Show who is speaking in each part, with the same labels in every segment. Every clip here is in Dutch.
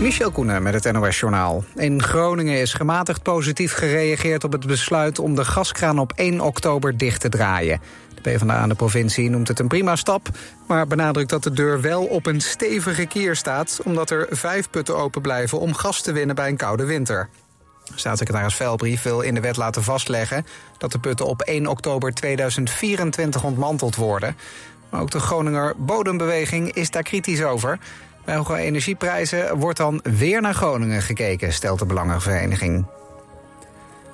Speaker 1: Michel Koenen met het NOS-journaal. In Groningen is gematigd positief gereageerd op het besluit... om de gaskraan op 1 oktober dicht te draaien. De PvdA aan de provincie noemt het een prima stap... maar benadrukt dat de deur wel op een stevige kier staat... omdat er vijf putten open blijven om gas te winnen bij een koude winter. Staatssecretaris Velbrief wil in de wet laten vastleggen... dat de putten op 1 oktober 2024 ontmanteld worden. Maar ook de Groninger Bodembeweging is daar kritisch over... Bij hoge energieprijzen wordt dan weer naar Groningen gekeken, stelt de Belangenvereniging.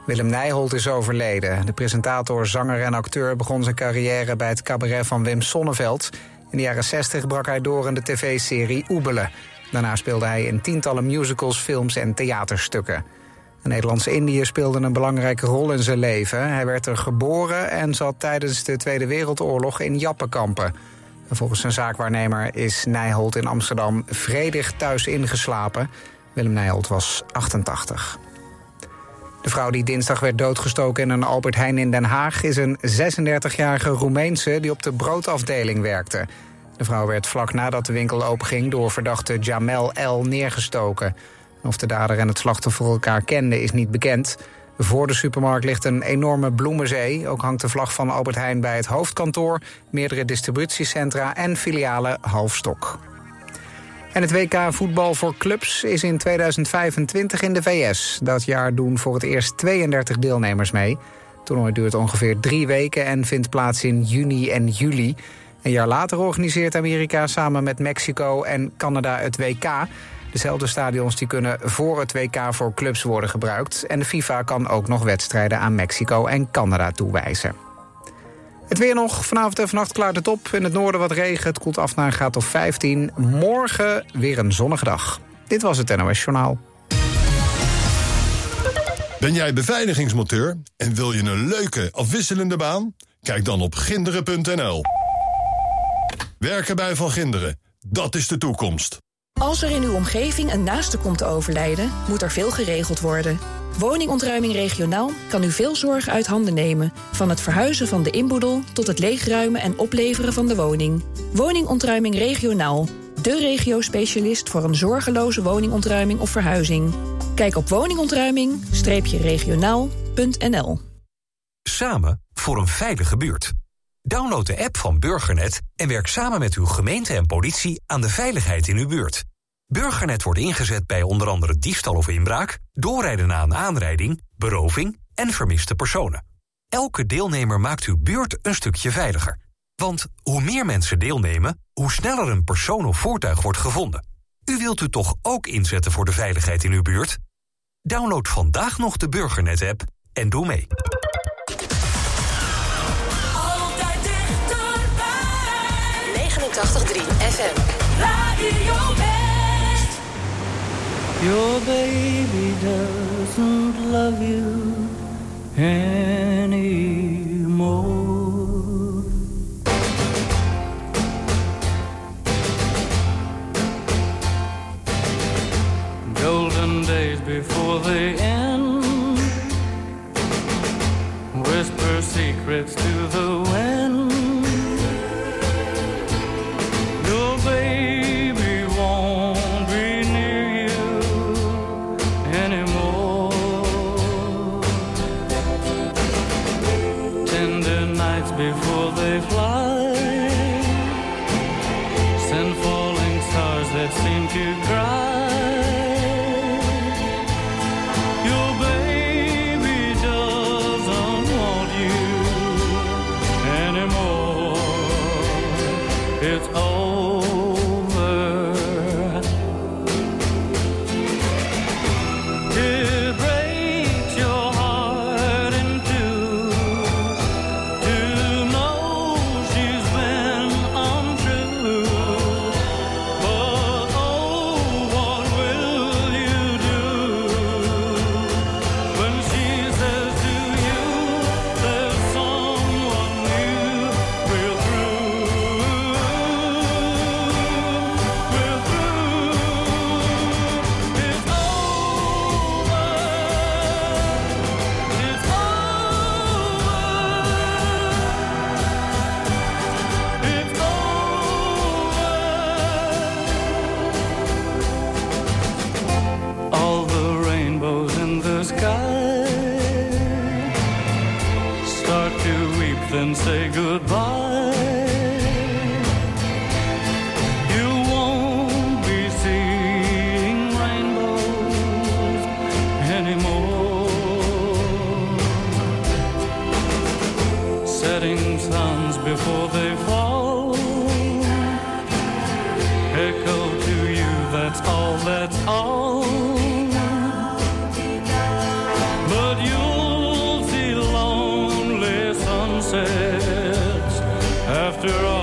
Speaker 1: Willem Nijholt is overleden. De presentator, zanger en acteur begon zijn carrière bij het cabaret van Wim Sonneveld. In de jaren 60 brak hij door in de tv-serie Oebelen. Daarna speelde hij in tientallen musicals, films en theaterstukken. De Nederlandse Indië speelde een belangrijke rol in zijn leven. Hij werd er geboren en zat tijdens de Tweede Wereldoorlog in Jappenkampen. Volgens zijn zaakwaarnemer is Nijholt in Amsterdam vredig thuis ingeslapen. Willem Nijholt was 88. De vrouw die dinsdag werd doodgestoken in een Albert Heijn in Den Haag... is een 36-jarige Roemeense die op de broodafdeling werkte. De vrouw werd vlak nadat de winkel openging... door verdachte Jamel L. neergestoken. Of de dader en het slachtoffer elkaar kenden is niet bekend... Voor de supermarkt ligt een enorme bloemenzee. Ook hangt de vlag van Albert Heijn bij het hoofdkantoor... meerdere distributiecentra en filialen halfstok. En het WK voetbal voor clubs is in 2025 in de VS. Dat jaar doen voor het eerst 32 deelnemers mee. Het toernooi duurt ongeveer drie weken en vindt plaats in juni en juli. Een jaar later organiseert Amerika samen met Mexico en Canada het WK... Dezelfde stadions die kunnen voor het WK voor clubs worden gebruikt. En de FIFA kan ook nog wedstrijden aan Mexico en Canada toewijzen. Het weer nog. Vanavond en vannacht klaart het op. In het noorden wat regen. Het koelt af naar een graad of 15. Morgen weer een zonnige dag. Dit was het NOS Journaal.
Speaker 2: Ben jij beveiligingsmonteur en wil je een leuke, afwisselende baan? Kijk dan op ginderen.nl. Werken bij Van Ginderen, dat is de toekomst.
Speaker 3: Als er in uw omgeving een naaste komt te overlijden, moet er veel geregeld worden. Woningontruiming regionaal kan u veel zorgen uit handen nemen. Van het verhuizen van de inboedel tot het leegruimen en opleveren van de woning. Woningontruiming regionaal. De regio-specialist voor een zorgeloze woningontruiming of verhuizing. Kijk op woningontruiming-regionaal.nl
Speaker 4: Samen voor een veilige buurt. Download de app van Burgernet en werk samen met uw gemeente en politie aan de veiligheid in uw buurt. Burgernet wordt ingezet bij onder andere diefstal of inbraak, doorrijden na een aanrijding, beroving en vermiste personen. Elke deelnemer maakt uw buurt een stukje veiliger. Want hoe meer mensen deelnemen, hoe sneller een persoon of voertuig wordt gevonden. U wilt u toch ook inzetten voor de veiligheid in uw buurt? Download vandaag nog de Burgernet-app en doe mee.
Speaker 5: Altijd dichterbij.
Speaker 6: 89.3 FM.
Speaker 5: Radio.
Speaker 7: Your baby doesn't love you anymore. Golden days before they end. Whisper secrets to before after all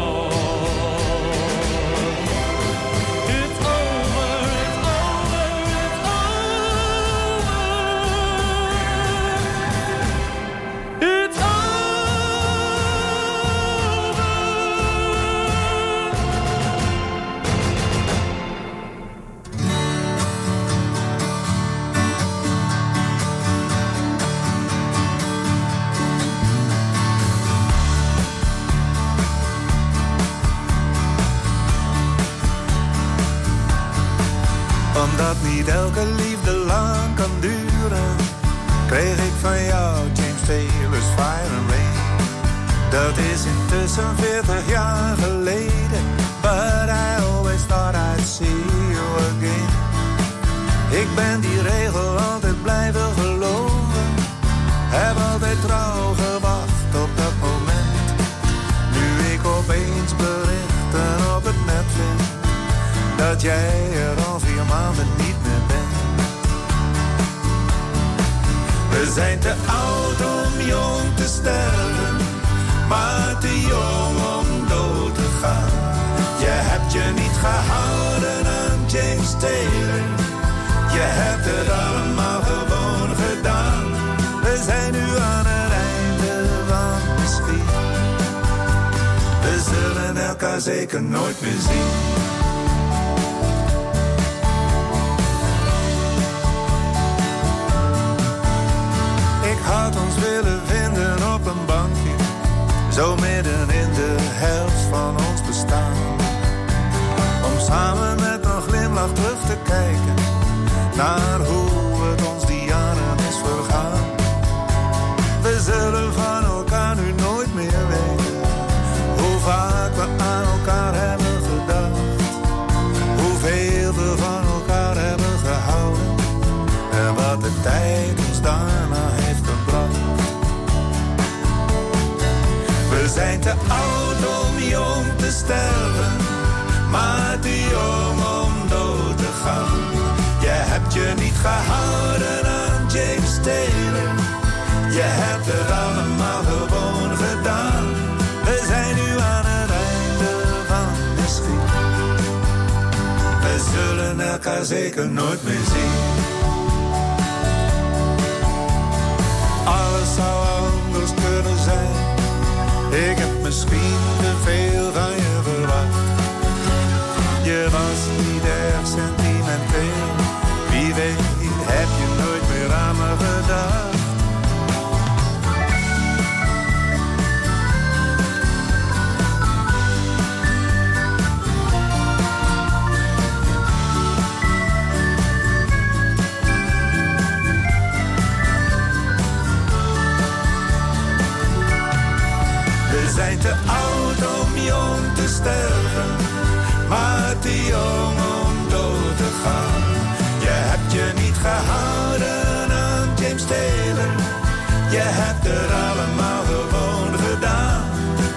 Speaker 6: dar gehouden aan James Taylor. Je hebt het allemaal gewoon gedaan. We zijn nu aan het einde van de schiet. We zullen elkaar zeker nooit meer zien. Alles zou anders kunnen zijn. Ik heb misschien te veel om dood te gaan. Je hebt je niet gehouden aan James Taylor. Je hebt er allemaal gewoon gedaan.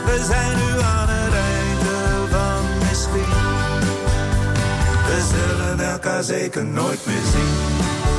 Speaker 6: We zijn nu aan het einde van misschien. We zullen elkaar zeker nooit meer zien.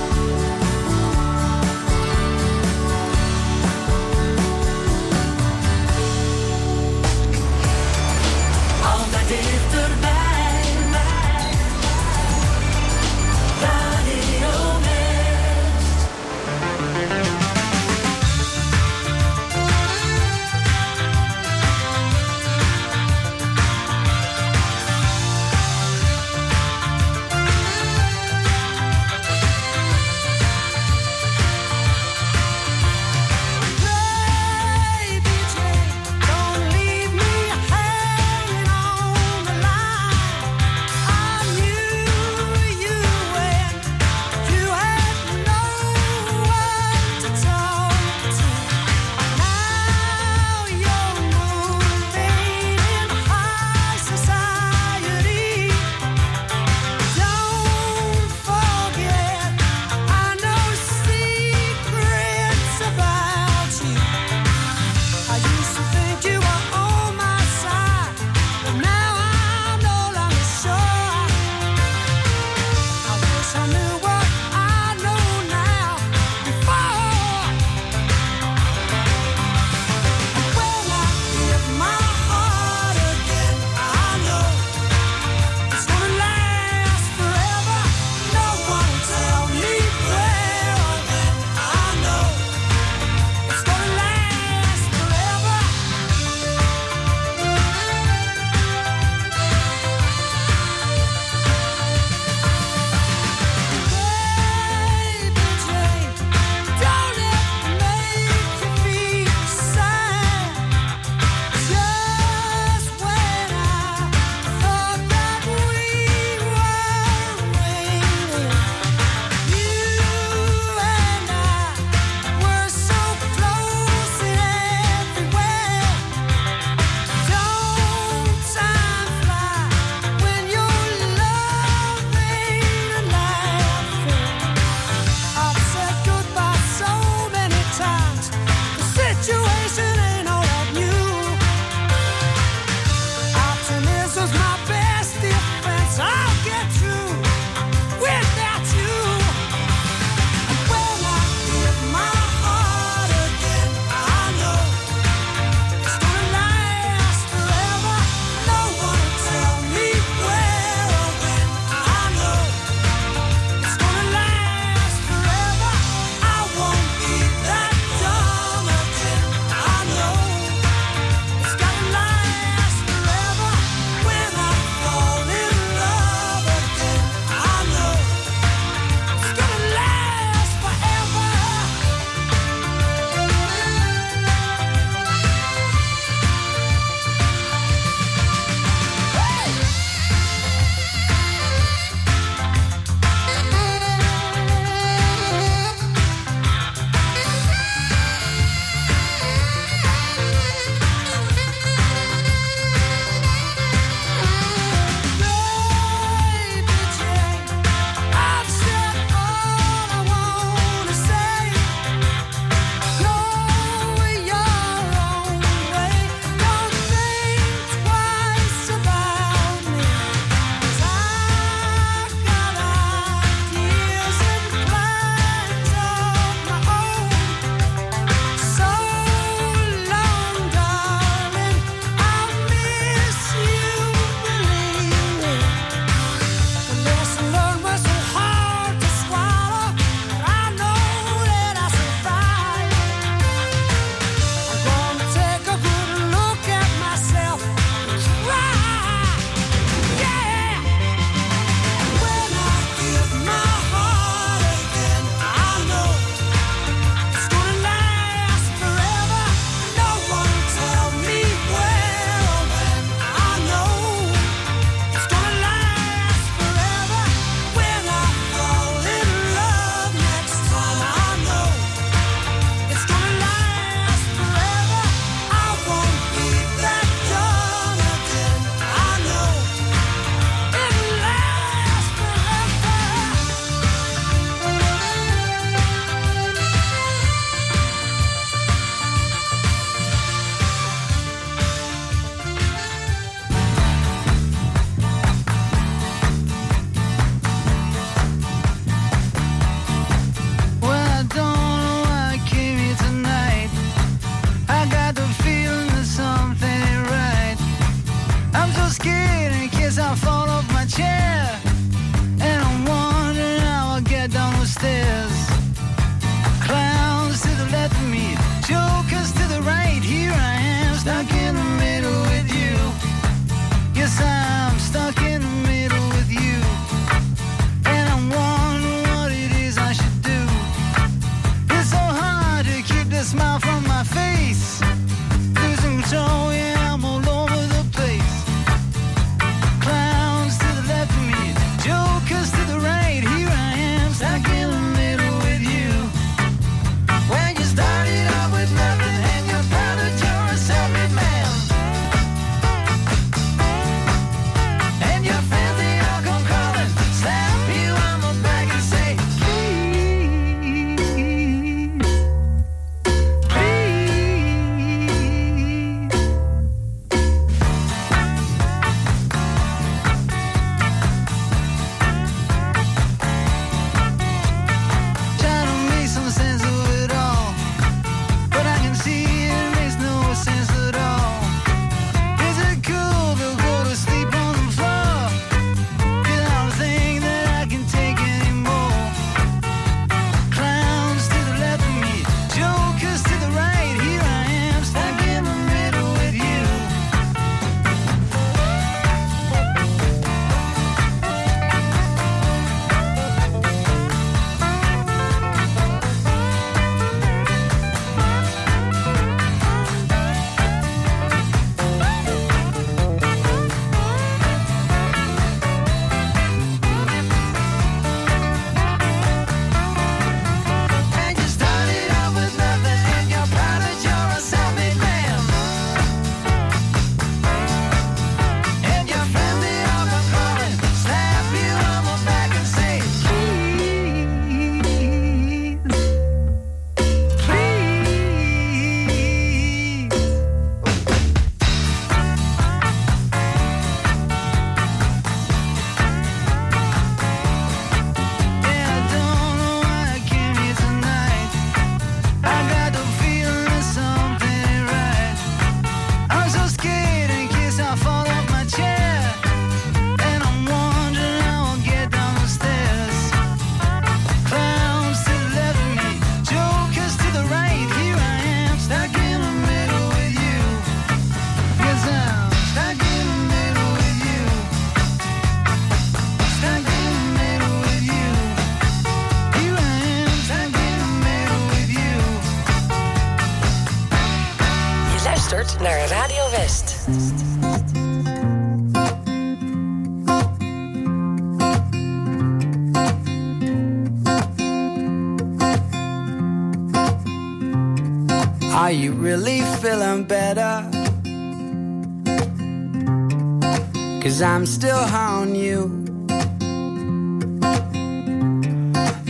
Speaker 8: I'm still on you.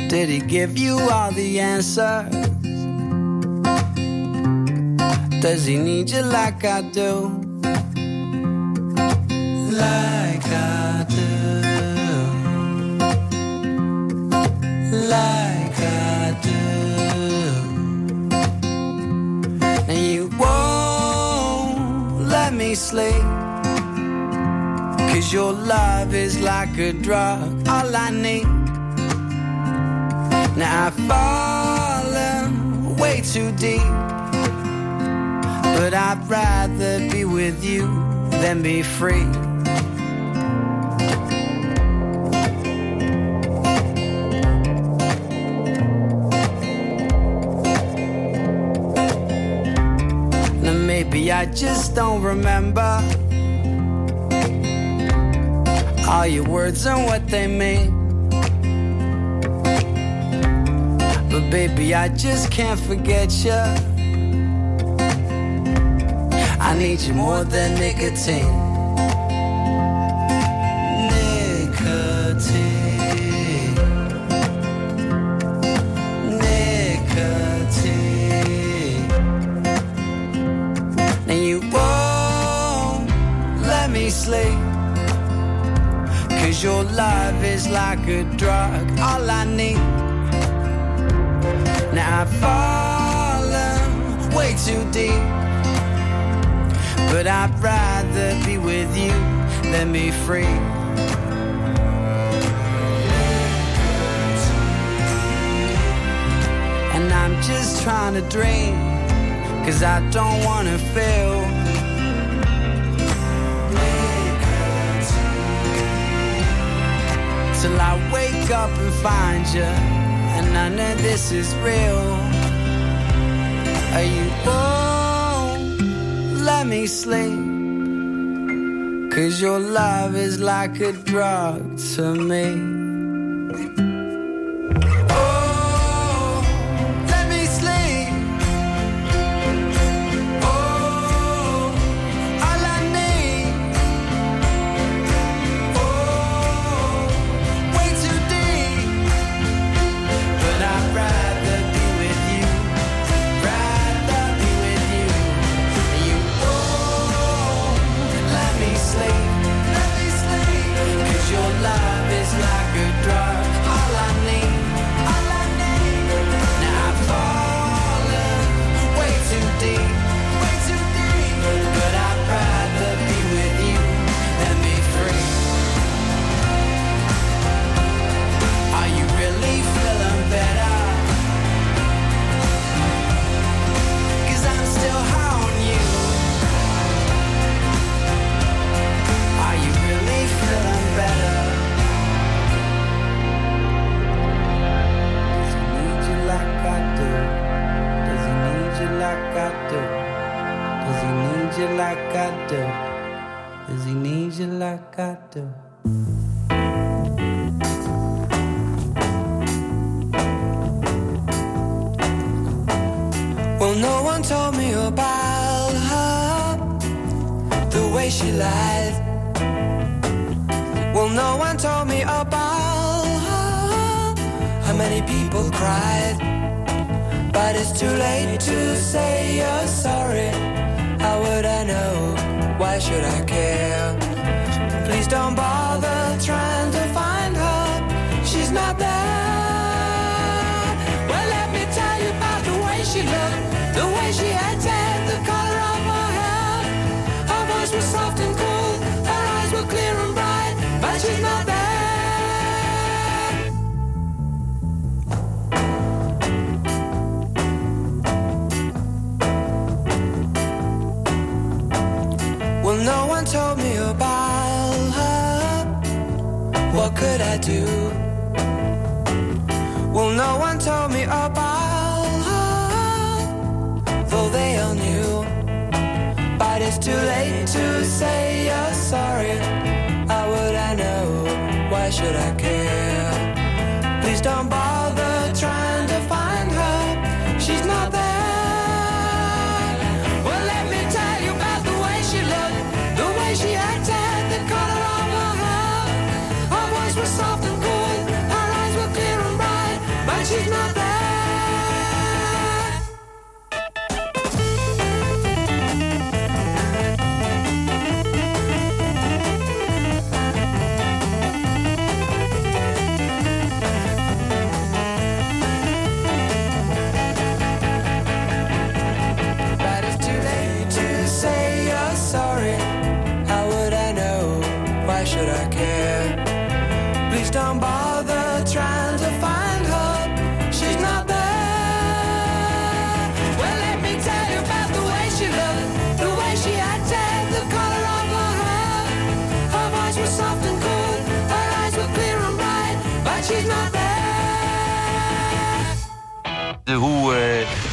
Speaker 8: Did he give you all the answers? Does he need you like I do? like a drug, all I need. Now I've fallen way too deep, but I'd rather be with you than be free. Maybe I just don't remember all your words and what they mean. But baby, I just can't forget you. I need you more than nicotine. Nicotine. Nicotine. And you won't let me sleep your love is like a drug, all I need. Now I've fallen way too deep. But I'd rather be with you than be free. And I'm just trying to dream, cause I don't wanna feel till I wake up and find you, and none of this is real. Are you won't let me sleep? Cause your love is like a drug to me.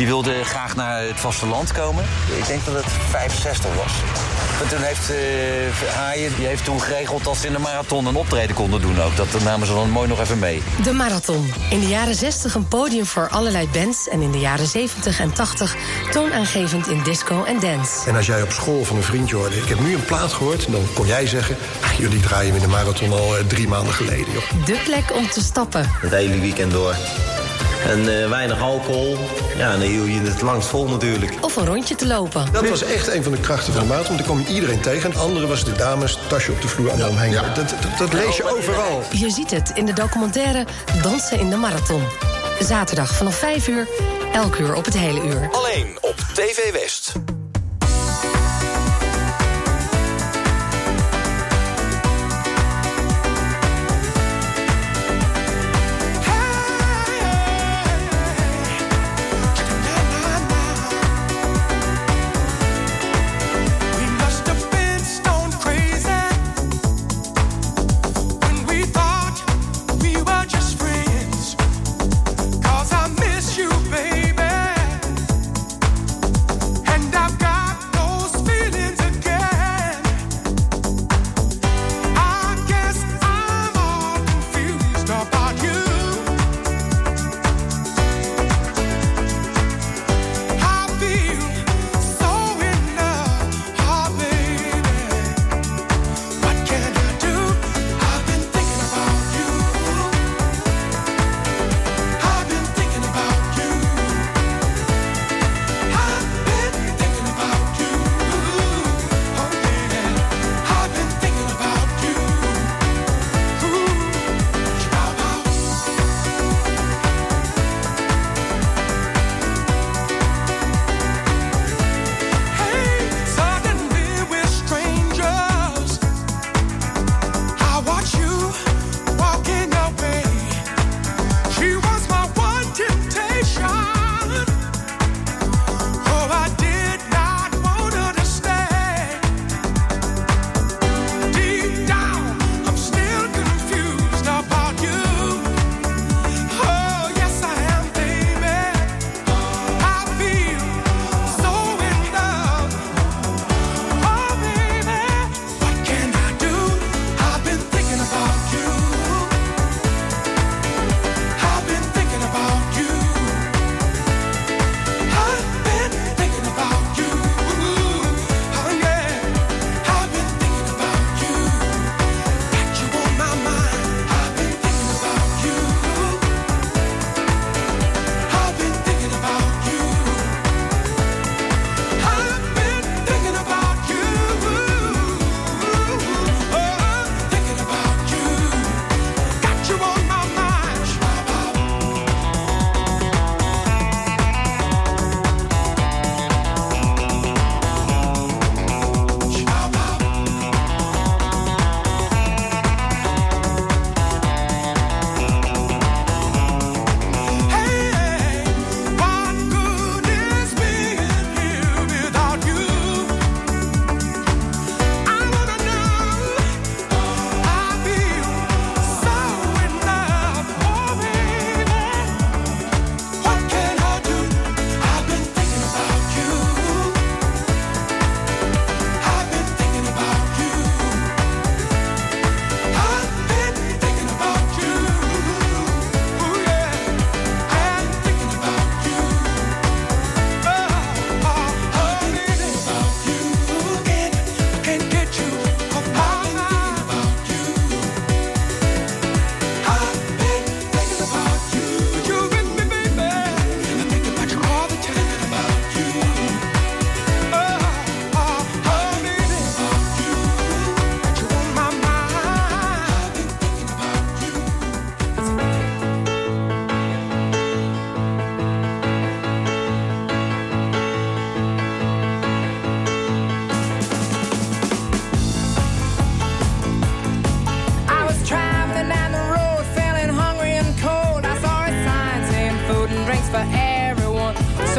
Speaker 9: Die wilde graag naar het vasteland komen. Ik denk dat het 65 was. En toen heeft eh Haaien die heeft toen geregeld dat ze in de marathon een optreden konden doen ook. Dat namen ze dan mooi nog even mee.
Speaker 10: De Marathon. In de jaren 60 een podium voor allerlei bands... en in de jaren 70 en 80 toonaangevend in disco en dance.
Speaker 11: En als jij op school van een vriendje hoorde... ik heb nu een plaat gehoord, dan kon jij zeggen... "Ach, jullie draaien in de marathon al eh, drie maanden geleden. Joh.
Speaker 10: De plek om te stappen.
Speaker 12: Het hele weekend door. En eh, weinig alcohol. Ja, dan hield je het langst vol natuurlijk.
Speaker 10: Of een rondje te lopen.
Speaker 11: Dat was echt een van de krachten van de marathon. Want er kwam iedereen tegen. En de andere was de dames, tasje op de vloer, allemaal omheen. Dat, dat, dat lees je overal.
Speaker 10: Je ziet het in de documentaire Dansen in de Marathon. Zaterdag vanaf 5 uur, elk uur op het hele uur.
Speaker 13: Alleen op TV West.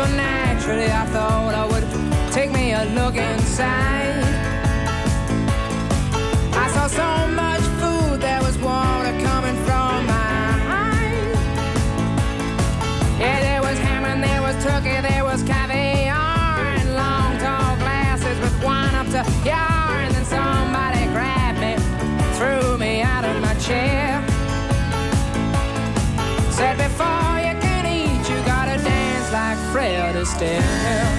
Speaker 14: So naturally I thought I would take me a look inside. I saw so much stand.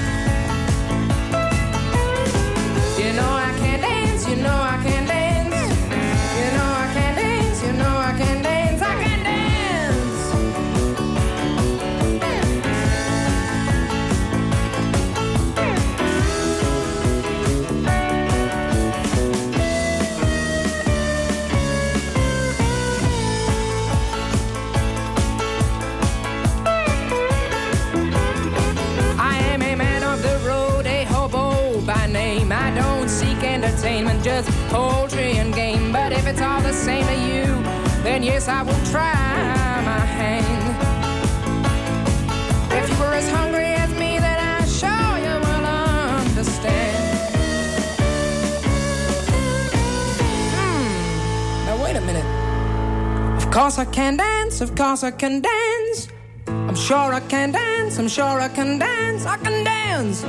Speaker 14: it's all the same to you, then yes, I will try my hand. If you were as hungry as me, then I sure you will understand. Hmm. Now, wait a minute. Of course I can dance, of course I can dance. I'm sure I can dance, I'm sure I can dance, I can dance.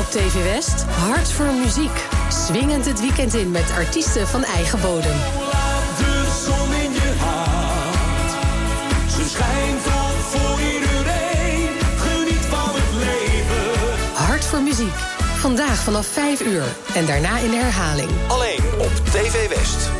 Speaker 10: op TV West. Hart voor muziek. Swingend het weekend in met artiesten van eigen bodem.
Speaker 5: Laat de zon in je hart. Ze schijnt voor iedereen. Geniet van het leven.
Speaker 10: Hart voor muziek. Vandaag vanaf 5 uur en daarna in herhaling.
Speaker 13: Alleen op TV West.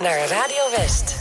Speaker 10: Naar Radio West.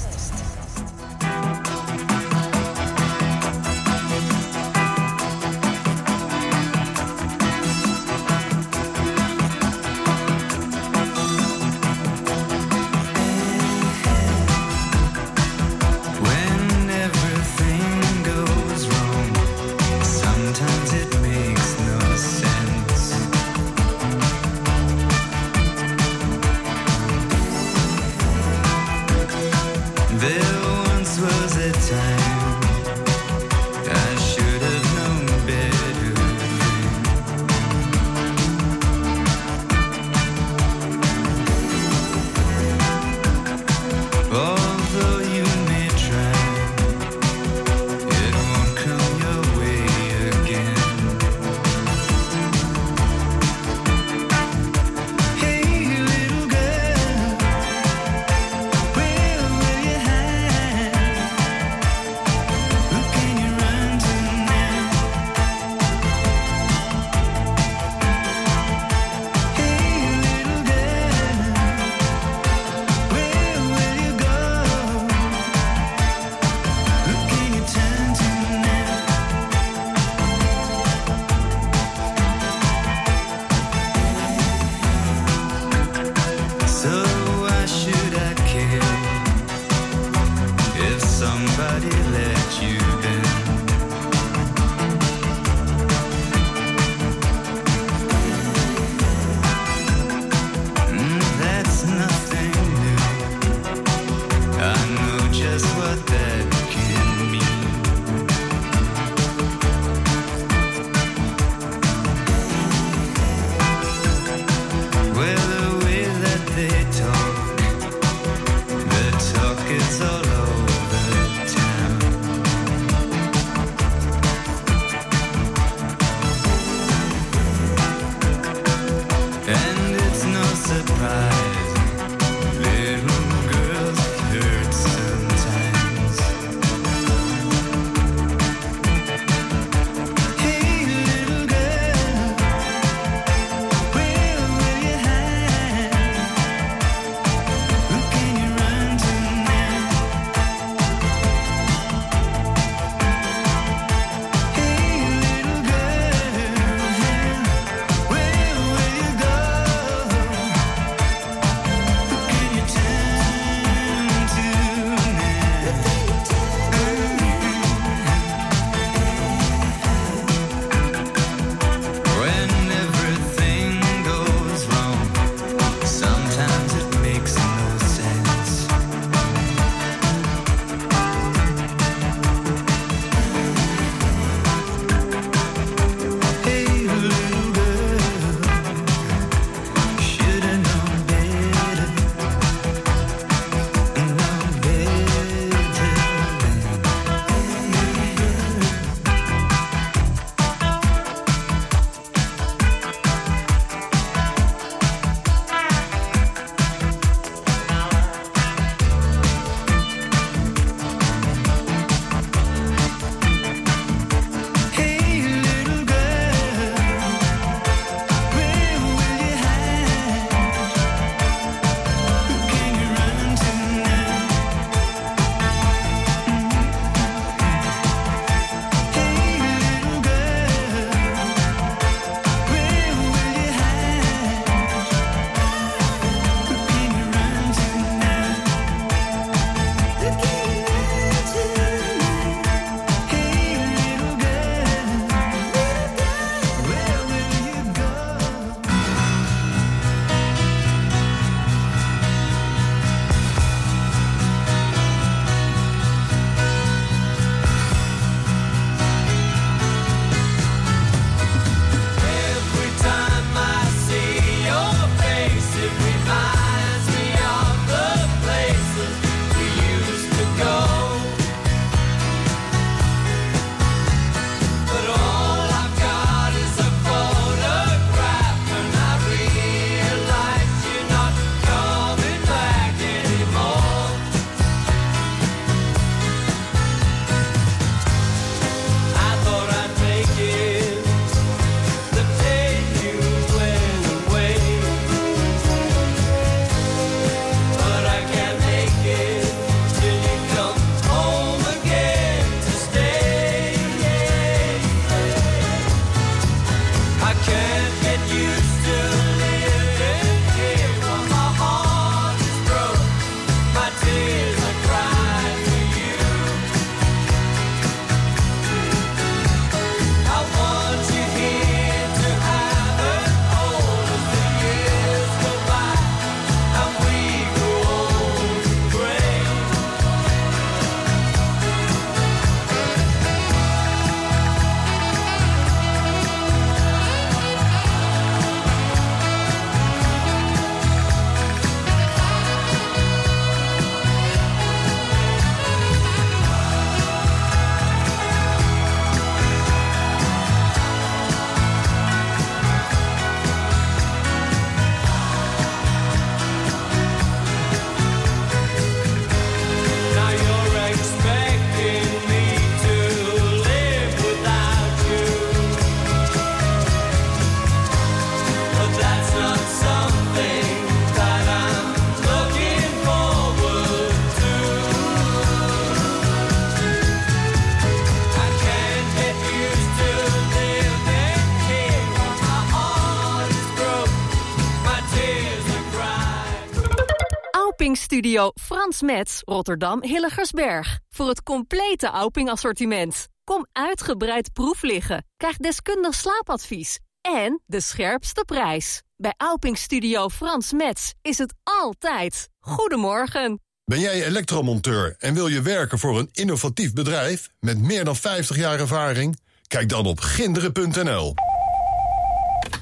Speaker 15: Studio Frans Metz, Rotterdam Hilligersberg. Voor het complete Auping-assortiment. Kom uitgebreid proef liggen. Krijg deskundig slaapadvies. En de scherpste prijs. Bij Auping Studio Frans Metz is het altijd. Goedemorgen.
Speaker 2: Ben jij elektromonteur en wil je werken voor een innovatief bedrijf met meer dan 50 jaar ervaring? Kijk dan op ginderen.nl.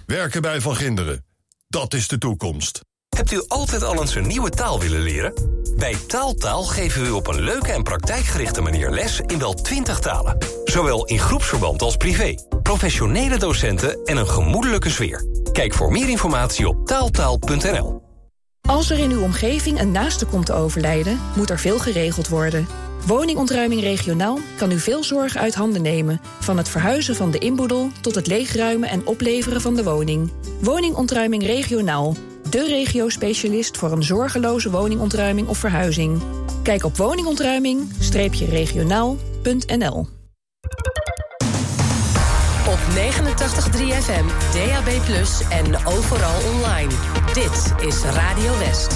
Speaker 2: Werken bij Van Ginderen. Dat is de toekomst.
Speaker 4: Hebt u altijd al eens een nieuwe taal willen leren? Bij Taaltaal geven we u op een leuke en praktijkgerichte manier les in wel 20 talen. Zowel in groepsverband als privé. Professionele docenten en een gemoedelijke sfeer. Kijk voor meer informatie op taaltaal.nl.
Speaker 3: Als er in uw omgeving een naaste komt te overlijden, moet er veel geregeld worden. Woningontruiming regionaal kan u veel zorg uit handen nemen. Van het verhuizen van de inboedel tot het leegruimen en opleveren van de woning. Woningontruiming regionaal. De regio-specialist voor een zorgeloze woningontruiming of verhuizing. Kijk op woningontruiming-regionaal.nl
Speaker 10: Op 89.3 FM, DAB+, en overal online. Dit is Radio West.